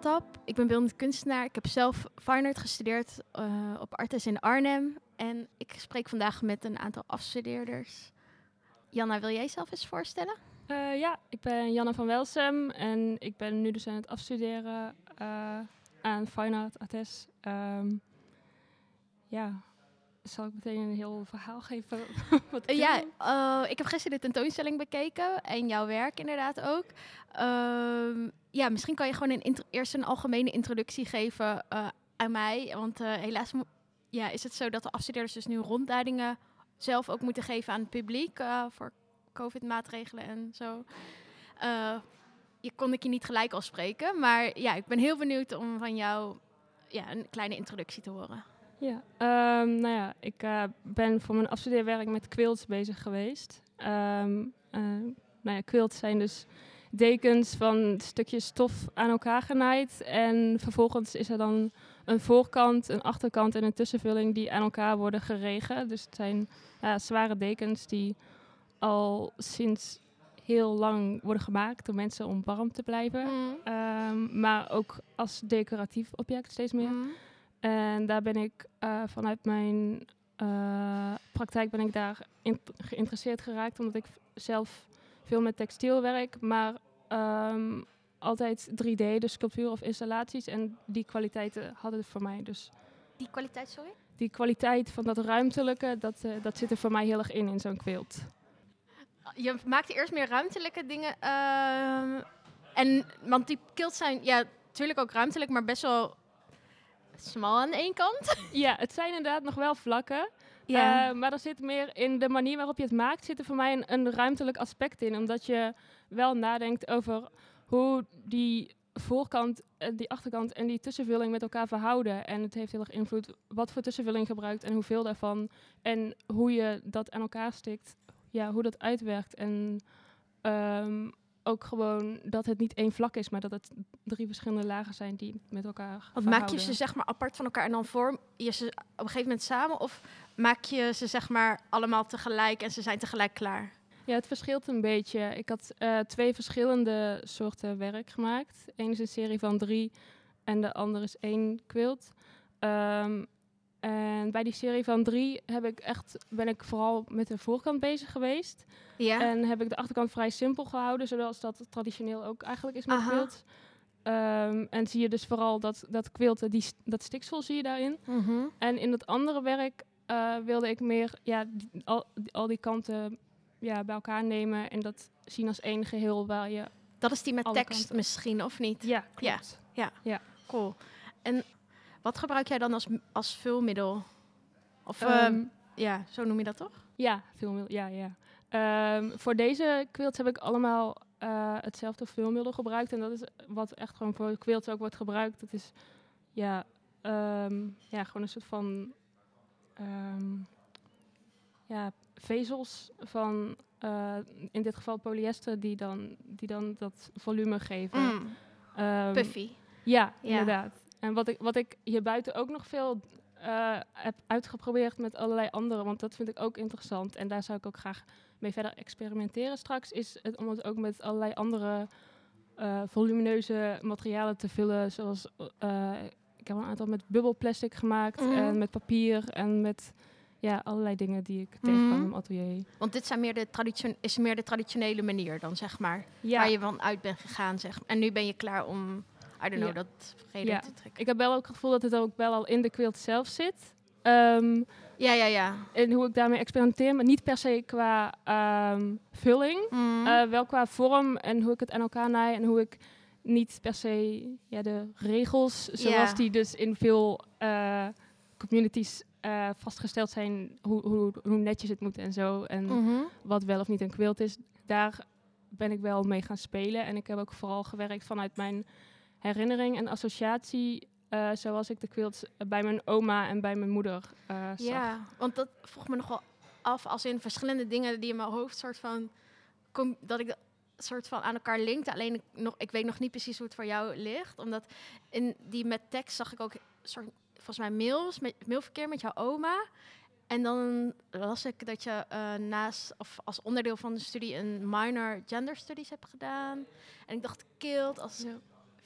Tap. Ik ben beeldend kunstenaar. Ik heb zelf fine art gestudeerd uh, op Artes in Arnhem. En ik spreek vandaag met een aantal afstudeerders. Janna, wil jij jezelf eens voorstellen? Uh, ja, ik ben Janna van Welsem en ik ben nu dus aan het afstuderen uh, aan Fine Art Artes. Um, ja, zal ik meteen een heel verhaal geven? Wat uh, ja, uh, ik heb gisteren de tentoonstelling bekeken en jouw werk inderdaad ook. Uh, ja, misschien kan je gewoon een eerst een algemene introductie geven uh, aan mij. Want helaas ja, is het zo dat de afstudeerders dus nu rondleidingen zelf ook moeten geven aan het publiek voor COVID-maatregelen en zo. je kon ik je niet gelijk al spreken, maar ja, ik ben heel benieuwd om van jou ja, een kleine introductie te horen. Ja, um, nou ja, ik uh, ben voor mijn afstudeerwerk met quilts bezig geweest. Um, uh, nou ja, quilts zijn dus dekens van stukjes stof aan elkaar genaaid. En vervolgens is er dan een voorkant, een achterkant en een tussenvulling die aan elkaar worden geregen. Dus het zijn zware dekens die al sinds heel lang worden gemaakt door mensen om warm te blijven. Mm. Um, maar ook als decoratief object steeds meer. Mm. En daar ben ik uh, vanuit mijn uh, praktijk ben ik daar geïnteresseerd geraakt, omdat ik zelf veel met textiel werk, maar um, altijd 3D, dus sculptuur of installaties. En die kwaliteiten hadden het voor mij. Dus die kwaliteit, sorry? Die kwaliteit van dat ruimtelijke, dat, uh, dat zit er voor mij heel erg in, in zo'n quilt. Je maakte eerst meer ruimtelijke dingen. Uh, en, want die quilts zijn, ja, natuurlijk ook ruimtelijk, maar best wel smal aan één kant. Ja, het zijn inderdaad nog wel vlakken. Ja. Uh, maar er zit meer in de manier waarop je het maakt, zit er voor mij een, een ruimtelijk aspect in. Omdat je wel nadenkt over hoe die voorkant, die achterkant en die tussenvulling met elkaar verhouden. En het heeft heel erg invloed wat voor tussenvulling gebruikt en hoeveel daarvan. En hoe je dat aan elkaar stikt, ja, hoe dat uitwerkt. En um, ook gewoon dat het niet één vlak is, maar dat het drie verschillende lagen zijn die met elkaar. Want maak je ze zeg maar apart van elkaar en dan vorm je ze op een gegeven moment samen? Of maak je ze zeg maar allemaal tegelijk en ze zijn tegelijk klaar? Ja, het verschilt een beetje. Ik had uh, twee verschillende soorten werk gemaakt. Eén is een serie van drie en de andere is één quilt. Um, en bij die serie van drie heb ik echt, ben ik vooral met de voorkant bezig geweest. Ja. En heb ik de achterkant vrij simpel gehouden, zoals dat traditioneel ook eigenlijk is met Aha. quilt. Um, en zie je dus vooral dat, dat quilten, die, dat stiksel zie je daarin. Mm -hmm. En in het andere werk uh, wilde ik meer ja, die, al, die, al die kanten ja, bij elkaar nemen en dat zien als één geheel waar je... Dat is die met tekst kanten. misschien, of niet? Ja, klopt. Ja, ja. ja. cool. En wat gebruik jij dan als, als vulmiddel? Of um, ja, zo noem je dat toch? Ja, vulmiddel, ja, ja. Um, voor deze quilts heb ik allemaal uh, hetzelfde vulmiddel gebruikt. En dat is wat echt gewoon voor quilts ook wordt gebruikt. Dat is ja, um, ja gewoon een soort van ja, vezels van uh, in dit geval polyester die dan, die dan dat volume geven. Mm. Puffy. Ja, ja, inderdaad. En wat ik, wat ik hier buiten ook nog veel uh, heb uitgeprobeerd met allerlei andere, want dat vind ik ook interessant. En daar zou ik ook graag mee verder experimenteren straks, is het om het ook met allerlei andere uh, volumineuze materialen te vullen. Zoals uh, ik heb een aantal met bubbelplastic gemaakt mm. en met papier en met ja, allerlei dingen die ik mm. tegenkwam in mijn atelier. Want dit zijn meer de is meer de traditionele manier dan, zeg maar, ja. waar je van uit bent gegaan. Zeg. En nu ben je klaar om I don't know, ja. dat reden ja. te trekken. Ik heb wel ook het gevoel dat het ook wel al in de quilt zelf zit. Um, ja, ja, ja. En hoe ik daarmee experimenteer, maar niet per se qua um, vulling. Mm. Uh, wel qua vorm en hoe ik het aan elkaar naai en hoe ik niet per se ja, de regels, zoals die dus in veel uh, communities uh, vastgesteld zijn, hoe, hoe, hoe, netjes het moet en zo. En mm -hmm. wat wel of niet een quilt is, daar ben ik wel mee gaan spelen. En ik heb ook vooral gewerkt vanuit mijn herinnering en associatie uh, zoals ik de quilt bij mijn oma en bij mijn moeder uh, zag. Ja, want dat vroeg me nogal af als in verschillende dingen die in mijn hoofd soort van kom, dat ik soort van aan elkaar linkte. Alleen ik, nog, ik weet nog niet precies hoe het voor jou ligt, omdat in die met tekst zag ik ook soort volgens mij mails, met, mailverkeer met jouw oma. En dan las ik dat je uh, naast of als onderdeel van de studie een minor gender studies hebt gedaan. En ik dacht, kilt als ja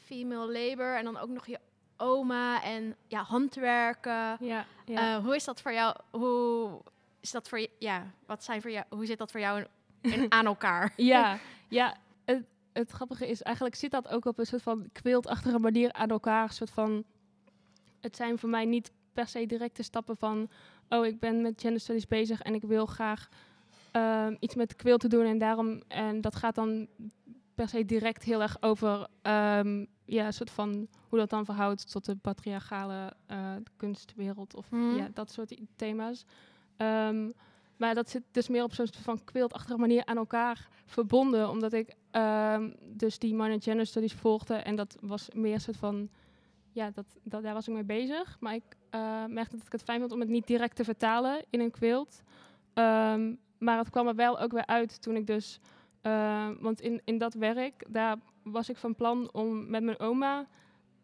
female labor en dan ook nog je oma en ja, handwerken. Ja, ja. Eh, hoe is dat voor jou? Hoe is dat voor je? Ja, wat zijn voor jou? Hoe zit dat voor jou in, aan elkaar? ja, ja. Het, het grappige is eigenlijk zit dat ook op een soort van kwiltachtige manier aan elkaar. Een soort van, het zijn voor mij niet per se directe stappen van, oh, ik ben met gender studies bezig en ik wil graag ehm, iets met quilt te doen en daarom en dat gaat dan per se direct heel erg over ehm, ja, een soort van hoe dat dan verhoudt tot de patriarchale eh, kunstwereld of Mhm. ja, dat soort thema's. Ehm, maar dat zit dus meer op zo'n soort van kwiltachtige manier aan elkaar verbonden, omdat ik ehm, dus die minor gender studies volgde en dat was meer een soort van ja, dat, dat, daar was ik mee bezig. Maar ik eh, merkte dat ik het fijn vond om het niet direct te vertalen in een quilt. Maar het kwam er wel ook weer uit toen ik dus... eh, want in, in dat werk, daar was ik van plan om met mijn oma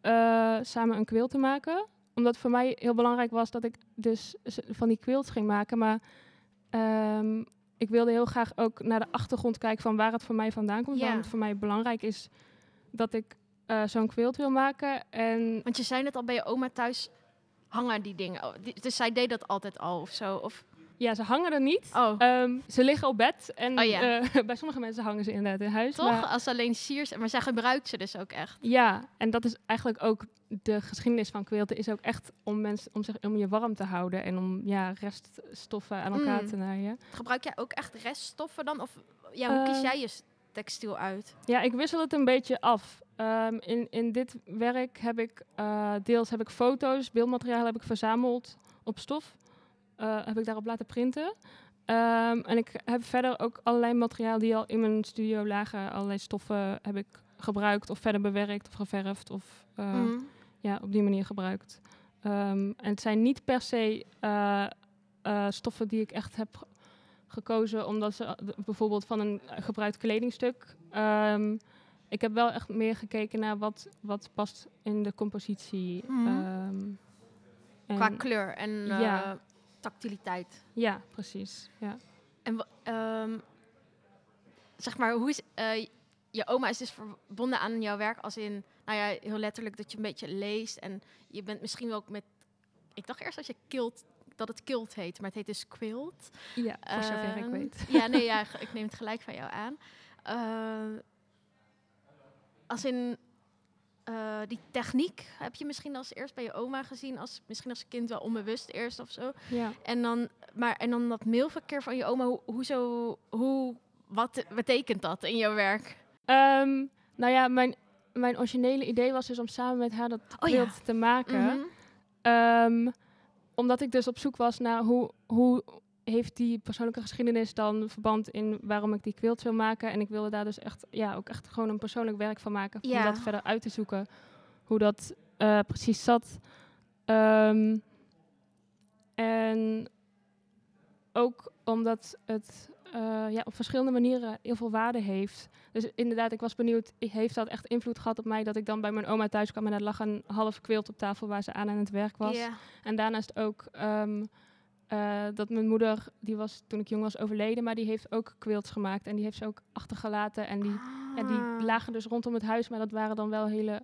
eh, samen een quilt te maken. Omdat voor mij heel belangrijk was dat ik dus van die quilts ging maken. Maar ehm, ik wilde heel graag ook naar de achtergrond kijken van waar het voor mij vandaan komt. Ja. Het voor mij belangrijk is dat ik eh, zo'n quilt wil maken. En Want je zei net al bij je oma thuis hangen die dingen. Dus zij deed dat altijd al of zo. Of, ja, ze hangen er niet. oh, Ehm, ze liggen op bed en Oh ja. eh, bij sommige mensen hangen ze inderdaad in huis. toch? maar- Als alleen siers. Maar zij gebruikt ze dus ook echt. ja, en dat is eigenlijk ook de geschiedenis van quilten is ook echt om mensen om zich om je warm te houden en om ja reststoffen aan elkaar Mm. te naaien. Gebruik jij ook echt reststoffen dan? Of ja, hoe kies Eh, jij je textiel uit? Ja, ik wissel het een beetje af. Ehm, in, in dit werk heb ik eh, deels heb ik foto's, beeldmateriaal heb ik verzameld op stof. Eh, heb ik daarop laten printen. Ehm, en ik heb verder ook allerlei materiaal die al in mijn studio lagen. Allerlei stoffen heb ik gebruikt of verder bewerkt of geverfd of eh, Mm. ja, op die manier gebruikt. Ehm, en het zijn niet per se eh, stoffen die ik echt heb ge- gekozen omdat ze bijvoorbeeld van een gebruikt kledingstuk. Ehm, ik heb wel echt meer gekeken naar wat, wat past in de compositie. Mhm. Qua kleur en ja. Tactiliteit. Ja, precies. Ja. En ehm, zeg maar, hoe is. eh, je oma is dus verbonden aan jouw werk als in, nou ja, heel letterlijk dat je een beetje leest. En je bent misschien wel ook met. Ik dacht eerst dat je kilt, dat het kilt heet, maar het heet dus quilt. ja, voor zover ik Ehm, weet. Ja, nee, ja, ik neem het gelijk van jou aan. Eh, als in eh, die techniek heb je misschien als eerst bij je oma gezien, als, misschien als kind wel onbewust eerst of zo. Ja. En dan, maar, en dan dat mailverkeer van je oma, hoe, hoezo, hoe, wat betekent dat in jouw werk? Ehm, nou ja, mijn, mijn originele idee was dus om samen met haar dat Oh ja. beeld te maken. Mhm. Ehm, omdat ik dus op zoek was naar hoe, hoe heeft die persoonlijke geschiedenis dan verband in waarom ik die quilt wil maken. En ik wilde daar dus echt, ja, ook echt gewoon een persoonlijk werk van maken. Ja. Om dat verder uit te zoeken, hoe dat eh, precies zat. Ehm, en ook omdat het eh, ja, op verschillende manieren heel veel waarde heeft. Dus inderdaad, ik was benieuwd, heeft dat echt invloed gehad op mij dat ik dan bij mijn oma thuis kwam en er lag een half quilt op tafel waar ze aan aan het werk was. En daarnaast ook ehm, eh, dat mijn moeder, die was toen ik jong was overleden, maar die heeft ook quilts gemaakt en die heeft ze ook achtergelaten. En die, ja, Ah. die lagen dus rondom het huis, maar dat waren dan wel hele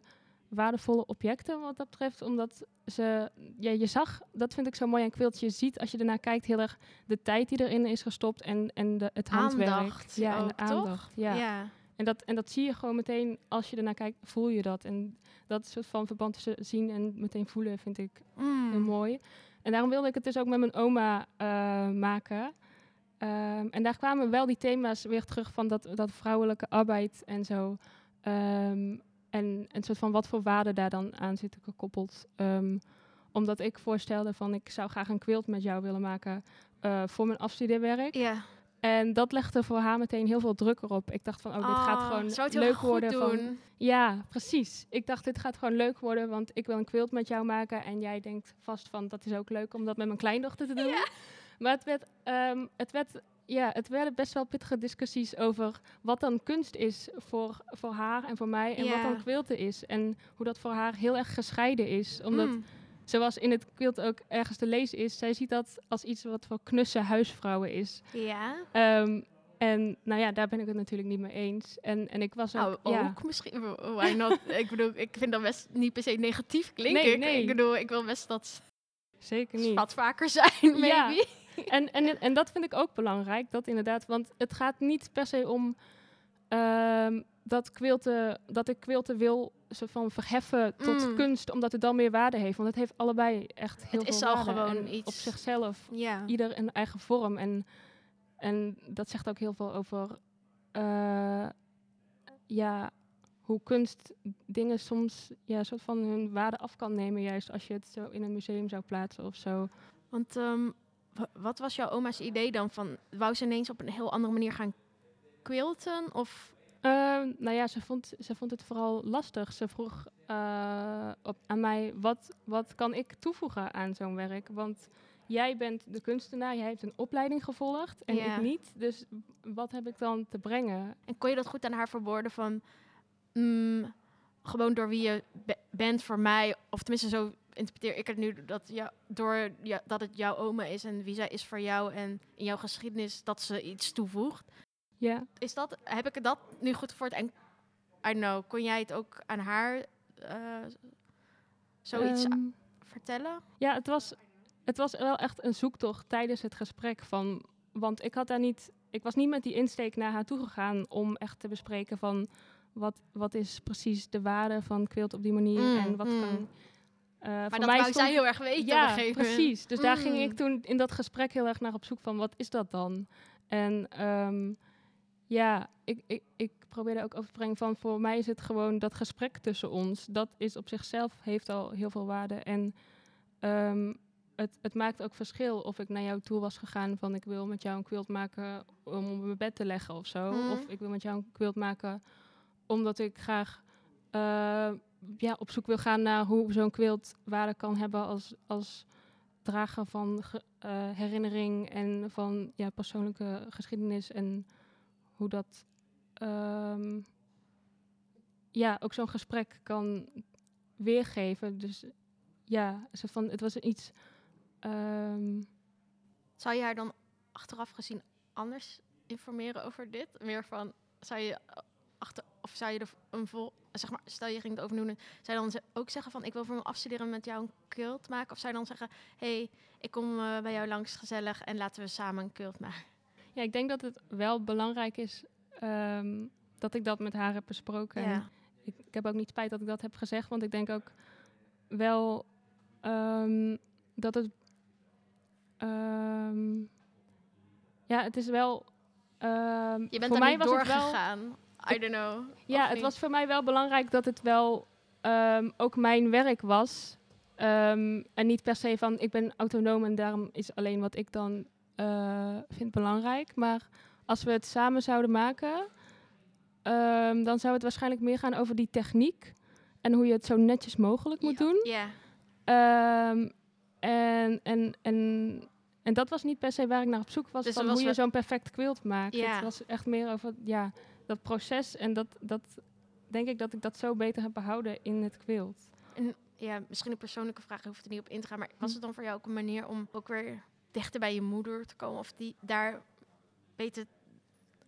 waardevolle objecten wat dat betreft. Omdat ze, ja, je zag, dat vind ik zo mooi aan quilts, je ziet als je ernaar kijkt heel erg de tijd die erin is gestopt en, en de, het handwerk. Aandacht ja, en de toch? aandacht. Ja. ja. En, dat, en dat zie je gewoon meteen, als je ernaar kijkt, voel je dat. En dat soort van verband tussen zien en meteen voelen vind ik Mm. heel mooi. En daarom wilde ik het dus ook met mijn oma eh, maken. Ehm, en daar kwamen wel die thema's weer terug van dat, dat vrouwelijke arbeid en zo. Ehm, en een soort van wat voor waarde daar dan aan zitten gekoppeld. Ehm, omdat ik voorstelde van ik zou graag een quilt met jou willen maken eh, voor mijn afstudeerwerk. Ja. En dat legde voor haar meteen heel veel druk erop. Ik dacht van, oh, dit gaat Ah, gewoon leuk worden. Van, doen. ja, precies. Ik dacht, dit gaat gewoon leuk worden, want ik wil een quilt met jou maken. En jij denkt vast van, dat is ook leuk om dat met mijn kleindochter te doen. Maar het werd, ehm, het werd, ja, het werden best wel pittige discussies over wat dan kunst is voor, voor haar en voor mij. En wat dan quilten is. En hoe dat voor haar heel erg gescheiden is. Omdat, Mm. Zoals in het quilt ook ergens te lezen is, zij ziet dat als iets wat voor knusse huisvrouwen is. Ja. Ehm, En nou ja, daar ben ik het natuurlijk niet mee eens. En, en ik was ook... Nou, ja. ook misschien. Why not? ik bedoel, ik vind dat best niet per se negatief klinken. Nee, Ik- nee. Ik bedoel, ik wil best dat Zeker ze niet. wat vaker zijn, Ja. maybe. En, en, en dat vind ik ook belangrijk, dat inderdaad, want het gaat niet per se om ehm, dat, quilten, dat ik quilten wil zo van verheffen tot Mm. kunst, omdat het dan meer waarde heeft. Want het heeft allebei echt heel Het is veel al gewoon En iets- op zichzelf, Ja. ieder een eigen vorm. En, en dat zegt ook heel veel over eh, ja, hoe kunst dingen soms ja, soort van hun waarde af kan nemen, juist als je het zo in een museum zou plaatsen of zo. Want ehm, wa- wat was jouw oma's idee dan? Van, wou ze ineens op een heel andere manier gaan quilten? Of Ehm, nou ja, ze vond, ze vond het vooral lastig. Ze vroeg eh, op, aan mij, wat, wat kan ik toevoegen aan zo'n werk? Want jij bent de kunstenaar, jij hebt een opleiding gevolgd en Ja. ik niet. Dus wat heb ik dan te brengen? En kon je dat goed aan haar verwoorden van... mm, gewoon door wie je be- bent voor mij... Of tenminste, zo interpreteer ik het nu... Dat, ja, door, ja, dat het jouw oma is en wie zij is voor jou... en in jouw geschiedenis dat ze iets toevoegt. Ja, Is dat, heb ik dat nu goed voor En I don't know, kon jij het ook aan haar eh, zoiets ehm, vertellen? ja het, was, het was wel echt een zoektocht tijdens het gesprek. Van, want ik had daar niet, ik was niet met die insteek naar haar toe gegaan om echt te bespreken van wat, wat is precies de waarde van quilt op die manier Mm, en wat mm. kan. eh, Maar voor dat mij wou zij heel erg weten Ja, precies. Dus daar ging Mm. ik toen in dat gesprek heel erg naar op zoek van wat is dat dan? En ehm, ja, ik, ik, ik probeerde ook over te brengen van voor mij is het gewoon dat gesprek tussen ons. Dat is op zichzelf heeft al heel veel waarde. En ehm, het, het maakt ook verschil of ik naar jou toe was gegaan van ik wil met jou een quilt maken om op mijn bed te leggen of zo. Mm. Of ik wil met jou een quilt maken omdat ik graag eh, ja, op zoek wil gaan naar hoe zo'n quilt waarde kan hebben als, als drager van ge- eh, herinnering en van ja, persoonlijke geschiedenis en hoe dat ehm, ja, ook zo'n gesprek kan weergeven. Dus ja, van, het was iets. ehm, Zou je haar dan achteraf gezien anders informeren over dit? Meer van, zou je eh, achter, of zou je er een vol, zeg maar, stel je ging het overdoen, zou je dan ook zeggen van, ik wil voor me afstuderen met jou een quilt maken? Of zou je dan zeggen, hey, ik kom eh, bij jou langs gezellig en laten we samen een quilt maken? Ja, ik denk dat het wel belangrijk is ehm, dat ik dat met haar heb besproken. Ja. ik, ik heb ook niet spijt dat ik dat heb gezegd, want ik denk ook wel ehm, dat het. ehm, ja, het is wel. Je bent voor mij niet was het wel. doorgegaan. I don't know. Ja, het niet? was voor mij wel belangrijk dat het wel ook mijn werk was. En niet per se van ik ben autonoom en daarom is alleen wat ik dan vind belangrijk. Maar als we het samen zouden maken, ehm, dan zou het waarschijnlijk meer gaan over die techniek. En hoe je het zo netjes mogelijk moet Ja, doen. Ja. Ehm, en, en, en, en dat was niet per se waar ik naar op zoek was. Dus van was hoe je zo'n perfect quilt maakt. Ja. Het was echt meer over ja, dat proces. En dat, dat denk ik dat ik dat zo beter heb behouden in het quilt. En ja, misschien een persoonlijke vraag, je hoeft er niet op in te gaan. Maar was het dan voor jou ook een manier om ook weer dichter bij je moeder te komen? Of die daar beter,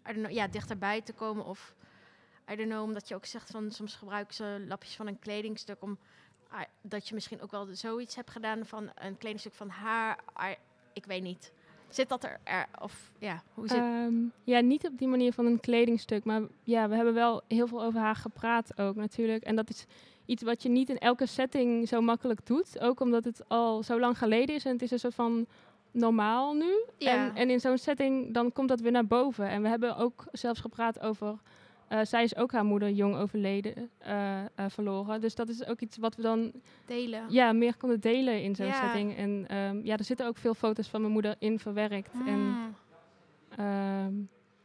know, ja, dichterbij te komen? Of, I don't know, omdat je ook zegt van soms gebruiken ze lapjes van een kledingstuk om... dat je misschien ook wel zoiets hebt gedaan van een kledingstuk van haar. ik weet niet. Zit dat er, er of ja, hoe zit Ehm, ja, niet op die manier van een kledingstuk. Maar ja, we hebben wel heel veel over haar gepraat ook natuurlijk. En dat is iets wat je niet in elke setting zo makkelijk doet. Ook omdat het al zo lang geleden is en het is een soort van normaal nu. Ja. En, en in zo'n setting dan komt dat weer naar boven. En we hebben ook zelfs gepraat over... eh, zij is ook haar moeder jong overleden, eh, eh, verloren. Dus dat is ook iets wat we dan delen? ja, meer konden delen in zo'n Ja. setting. En ehm, ja, er zitten ook veel foto's van mijn moeder in verwerkt. En Mm. Ehm,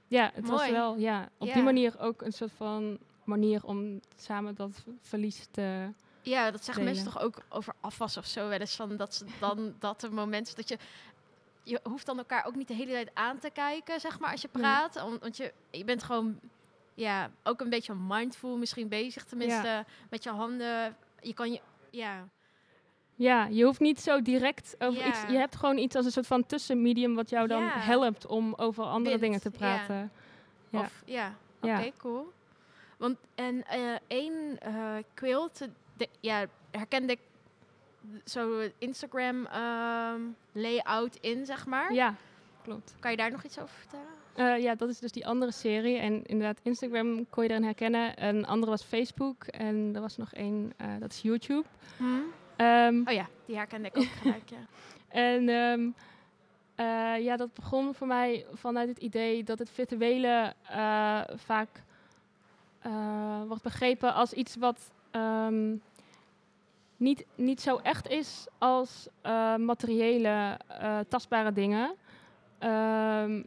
ja, het was wel ja, op Ja. die manier ook een soort van manier om samen dat verlies te. Ja, dat zeggen mensen toch ook over afwas of zo wel eens. Van dat ze dan dat een moment dat je. Je hoeft dan elkaar ook niet de hele tijd aan te kijken, zeg maar, als je Nee. praat. Om- Want je, je bent gewoon ja, ook een beetje mindful misschien bezig, tenminste, met je handen. Je kan je. Ja. Ja, je hoeft niet zo direct over Ja. iets. Je hebt gewoon iets als een soort van tussenmedium wat jou dan Ja. helpt om over andere dingen te praten. Ja. Of, ja, oké, cool. Want, en eh, één eh, quilt, de, ja, herkende ik zo het Instagram ehm, layout in, zeg maar. Ja, klopt. Kan je daar nog iets over vertellen? Eh, ja, dat is dus die andere serie. En inderdaad, Instagram kon je daarin herkennen. Een andere was Facebook. En er was nog één, eh, dat is YouTube. Ehm, Oh ja, die herkende ik ook gelijk, ja. En ehm, eh, ja, dat begon voor mij vanuit het idee dat het virtuele vaak wordt begrepen als iets wat niet, niet zo echt is als eh, materiële, eh, tastbare dingen. Ehm,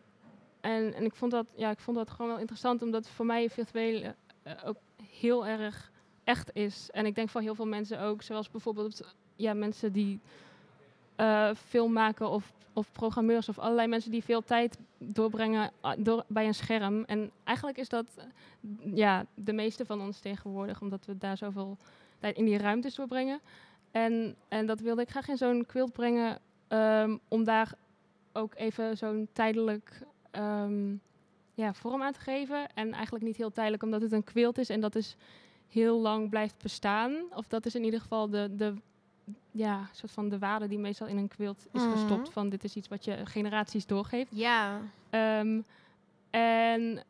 en, en ik vond dat, ja, ik vond dat gewoon wel interessant, omdat voor mij virtuele eh, ook heel erg echt is. En ik denk voor heel veel mensen ook, zoals bijvoorbeeld ja, mensen die film maken of, of programmeurs of allerlei mensen die veel tijd doorbrengen ah, door, bij een scherm. En eigenlijk is dat ja, de meeste van ons tegenwoordig, omdat we daar zoveel tijd in die ruimtes doorbrengen. En, en dat wilde ik graag in zo'n quilt brengen, ehm, om daar ook even zo'n tijdelijk ehm, ja, vorm aan te geven. En eigenlijk niet heel tijdelijk, omdat het een quilt is en dat is heel lang blijft bestaan. Of dat is in ieder geval de, de ja, soort van de waarde die meestal in een quilt is Mhm. gestopt. Van dit is iets wat je generaties doorgeeft. Ja, Ehm, en,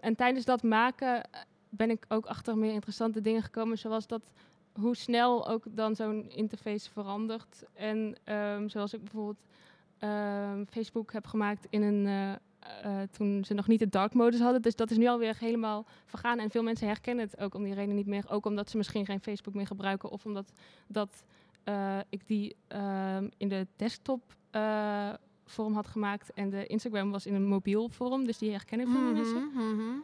en tijdens dat maken ben ik ook achter meer interessante dingen gekomen. Zoals dat hoe snel ook dan zo'n interface verandert. En ehm, zoals ik bijvoorbeeld ehm, Facebook heb gemaakt in een. eh, eh, toen ze nog niet de dark modus hadden. Dus dat is nu alweer helemaal vergaan. En veel mensen herkennen het ook om die reden niet meer. Ook omdat ze misschien geen Facebook meer gebruiken. Of omdat dat, eh, ik die ehm, in de desktop vorm had gemaakt. En de Instagram was in een mobiel vorm. Dus die herkennen veel mensen. Mhm, mhm.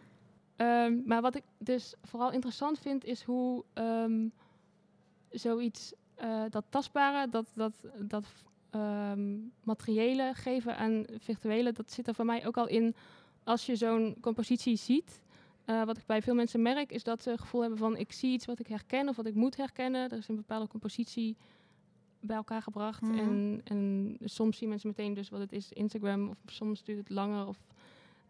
Ehm, maar wat ik dus vooral interessant vind, is hoe ehm, zoiets, eh, dat tastbare, dat, dat, dat ehm, materiële geven aan virtuele, dat zit er voor mij ook al in als je zo'n compositie ziet. Eh, wat ik bij veel mensen merk, is dat ze het gevoel hebben van ik zie iets wat ik herken of wat ik moet herkennen. Er is een bepaalde compositie bij elkaar gebracht. Mhm. en, en soms zien mensen meteen dus wat het is, Instagram, of soms duurt het langer. Of,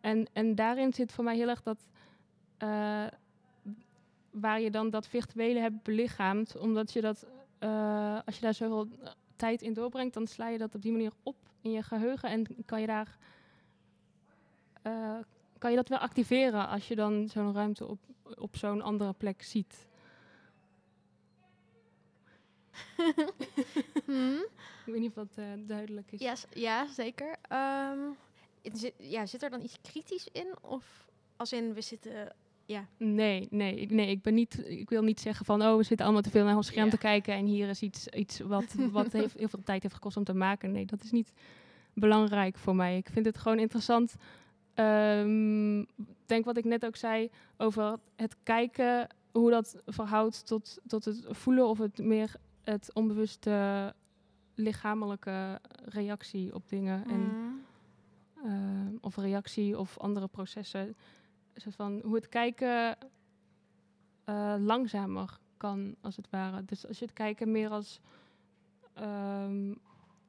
en, en daarin zit voor mij heel erg dat eh, waar je dan dat virtuele hebt belichaamd, omdat je dat, eh, als je daar zoveel eh, tijd in doorbrengt, dan sla je dat op die manier op in je geheugen en kan je daar, kan je dat wel activeren als je dan zo'n ruimte op, op zo'n andere plek ziet. Mhm. Ik weet niet of dat duidelijk is. Ja, ja, zeker. Ehm, zit, ja, zit er dan iets kritisch in? Of als in, we zitten... Ja, Nee, nee, ik- nee ik, ben niet, ik wil niet zeggen van, oh, we zitten allemaal te veel naar ons scherm Ja. te kijken en hier is iets, iets wat, wat heeft, heel veel tijd heeft gekost om te maken. Nee, dat is niet belangrijk voor mij. Ik vind het gewoon interessant. Ehm, denk wat ik net ook zei over het kijken, hoe dat verhoudt tot, tot het voelen of het meer het onbewuste lichamelijke reactie op dingen. En Mhm. eh, of reactie of andere processen. Soort van hoe het kijken eh, langzamer kan, als het ware. Dus als je het kijken meer als ehm,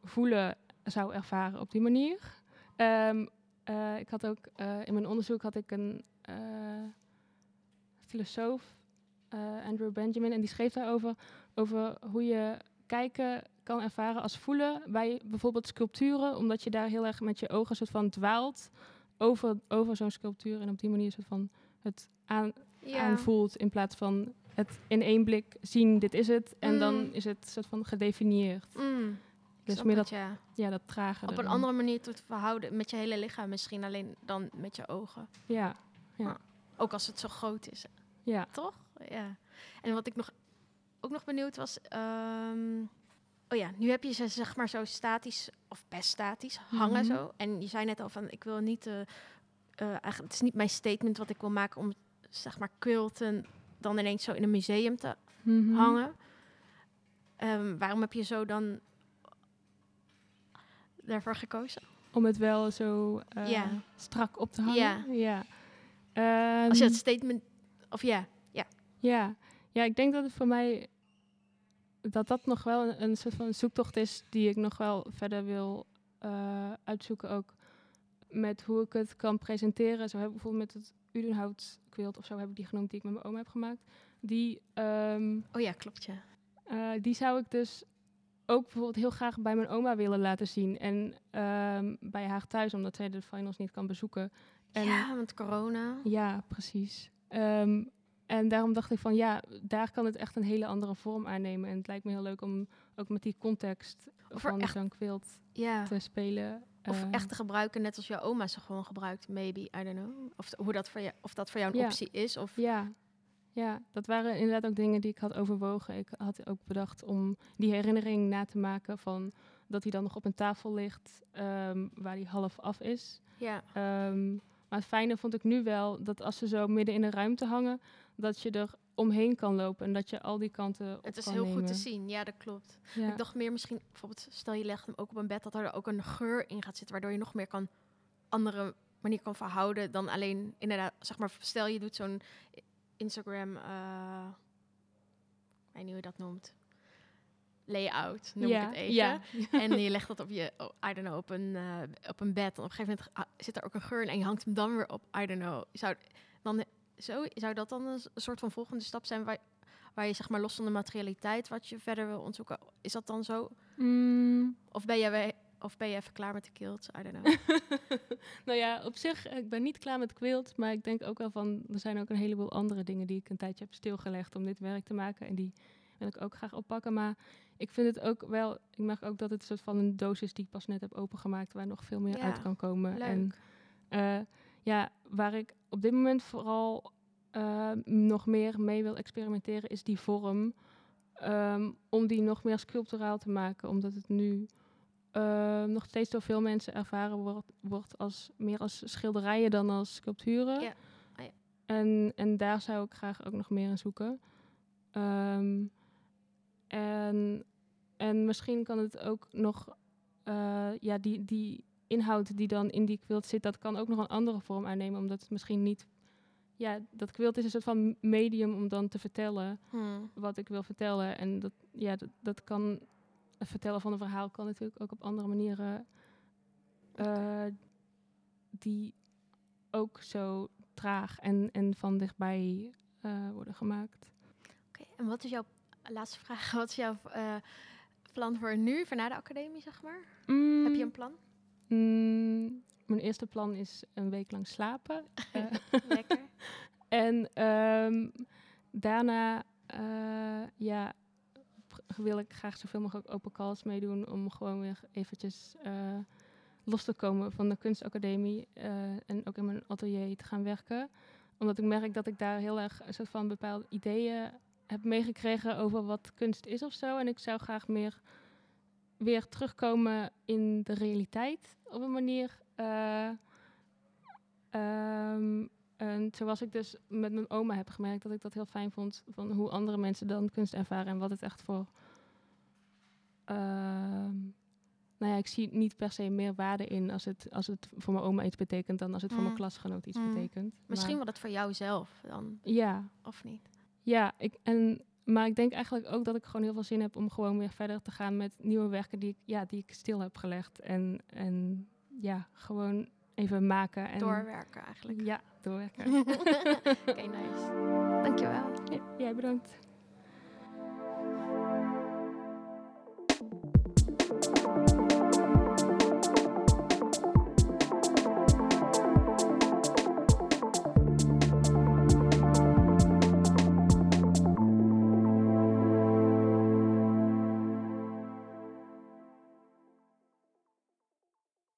voelen zou ervaren op die manier. Ehm, eh, ik had ook eh, in mijn onderzoek had ik een filosoof, Andrew Benjamin, en die schreef daarover over hoe je kijken kan ervaren als voelen bij bijvoorbeeld sculpturen, omdat je daar heel erg met je ogen soort van dwaalt over, over zo'n sculptuur en op die manier soort van het aan, ja. aanvoelt in plaats van het in één blik zien, dit is het, en Mm. dan is het soort van gedefinieerd. Mm. Dus meer het, dat, ja. ja, dat trage. Op een andere manier te verhouden met je hele lichaam misschien, alleen dan met je ogen. Ja, Ook als het zo groot is, ja. toch? Ja. En wat ik nog ook nog benieuwd was, ehm, oh ja, nu heb je ze zeg maar zo statisch of best statisch hangen Mhm. zo. En je zei net al van, ik wil niet, eh, eh, eigenlijk, het is niet mijn statement wat ik wil maken om zeg maar quilten dan ineens zo in een museum te Mhm. hangen. Ehm, waarom heb je zo dan daarvoor gekozen? Om het wel zo eh, Ja. strak op te hangen. Ja. ja. Als je Ehm, het statement, of ja, Ja. ja, ik denk dat het voor mij dat dat nog wel een, een soort van zoektocht is die ik nog wel verder wil eh, uitzoeken. Ook met hoe ik het kan presenteren. Zo heb ik bijvoorbeeld met het Udenhout quilt of zo heb ik die genoemd die ik met mijn oma heb gemaakt. Die, ehm, Oh ja, klopt ja. eh, die zou ik dus ook bijvoorbeeld heel graag bij mijn oma willen laten zien. En ehm, bij haar thuis, omdat zij de finals niet kan bezoeken. En ja, want corona. ja, precies. Ehm, en daarom dacht ik van ja, daar kan het echt een hele andere vorm aannemen. En het lijkt me heel leuk om ook met die context Of van echt- quilt Ja. te spelen. Of Eh, echt te gebruiken net als jouw oma ze gewoon gebruikt, maybe. I don't know. Of, hoe dat voor jou, of dat voor jou een Ja. optie is. Of, Ja. ja, dat waren inderdaad ook dingen die ik had overwogen. Ik had ook bedacht om die herinnering na te maken van dat hij dan nog op een tafel ligt ehm, waar hij half af is. ja. Ehm, maar het fijne vond ik nu wel dat als ze zo midden in de ruimte hangen, dat je er omheen kan lopen en dat je al die kanten op Het is heel goed te zien. Ja, dat klopt. Ja. Ik dacht meer misschien, bijvoorbeeld, stel je legt hem ook op een bed, dat er ook een geur in gaat zitten, waardoor je nog meer kan andere manier kan verhouden dan alleen inderdaad, zeg maar, stel je doet zo'n Instagram, ik weet niet hoe je dat noemt, layout, noem ja, ik het even. Ja. En je legt dat op je, oh, I don't know, op een, eh, op een bed. En op een gegeven moment ah, zit er ook een geur in en je hangt hem dan weer op, I don't know. Zou, dan, zo, zou dat dan een soort van volgende stap zijn waar, waar je zeg maar los van de materialiteit wat je verder wil onderzoeken? Is dat dan zo? Mm, Of ben we- of ben je even klaar met de kilt? I don't know. nou ja, op zich, ik ben niet klaar met quilt, maar ik denk ook wel van, er zijn ook een heleboel andere dingen die ik een tijdje heb stilgelegd om dit werk te maken. En die wil ik ook graag oppakken. Maar ik vind het ook wel, ik merk ook dat het een soort van een doos is die ik pas net heb opengemaakt, waar nog veel meer Ja, uit kan komen. En Leuk. Ja, waar ik op dit moment vooral eh, nog meer mee wil experimenteren, is die vorm. Ehm, om die nog meer sculpturaal te maken, omdat het nu eh, nog steeds door veel mensen ervaren wordt, wordt als meer als schilderijen dan als sculpturen. Ja. Ah, ja. En, en daar zou ik graag ook nog meer in zoeken. Ehm, en, en misschien kan het ook nog, eh, ja, die, die inhoud die dan in die quilt zit, dat kan ook nog een andere vorm aannemen, omdat het misschien niet, ja, dat quilt is een soort van medium om dan te vertellen Hmm. wat ik wil vertellen. En dat, ja, dat, dat kan, het vertellen van een verhaal kan natuurlijk ook op andere manieren, eh, die ook zo traag en, en van dichtbij eh, worden gemaakt. Oké, en wat is jouw, laatste vraag, wat is jouw eh, plan voor nu, voor na de academie, zeg maar? Heb je een plan? Mm, mijn eerste plan is een week lang slapen. Eh, Lekker. en ehm, daarna eh, ja, wil ik graag zoveel mogelijk open calls meedoen om gewoon weer eventjes eh, los te komen van de kunstacademie en ook in mijn atelier te gaan werken. Omdat ik merk dat ik daar heel erg een soort van bepaalde ideeën heb meegekregen over wat kunst is of zo. En ik zou graag meer weer terugkomen in de realiteit op een manier. eh, ehm, en zoals ik dus met mijn oma heb gemerkt dat ik dat heel fijn vond van hoe andere mensen dan kunst ervaren en wat het echt voor. ehm, nou ja, ik zie niet per se meer waarde in als het, als het voor mijn oma iets betekent dan als het voor mijn Mm. klasgenoot iets Mm. betekent. Misschien wel het voor jou zelf dan, Ja, of niet? ja, ik, en, maar ik denk eigenlijk ook dat ik gewoon heel veel zin heb om gewoon weer verder te gaan met nieuwe werken die ik, ja, die ik stil heb gelegd. En, en ja, gewoon even maken. En, Doorwerken eigenlijk. Ja, doorwerken. Oké, nice. Dankjewel. Ja, jij bedankt.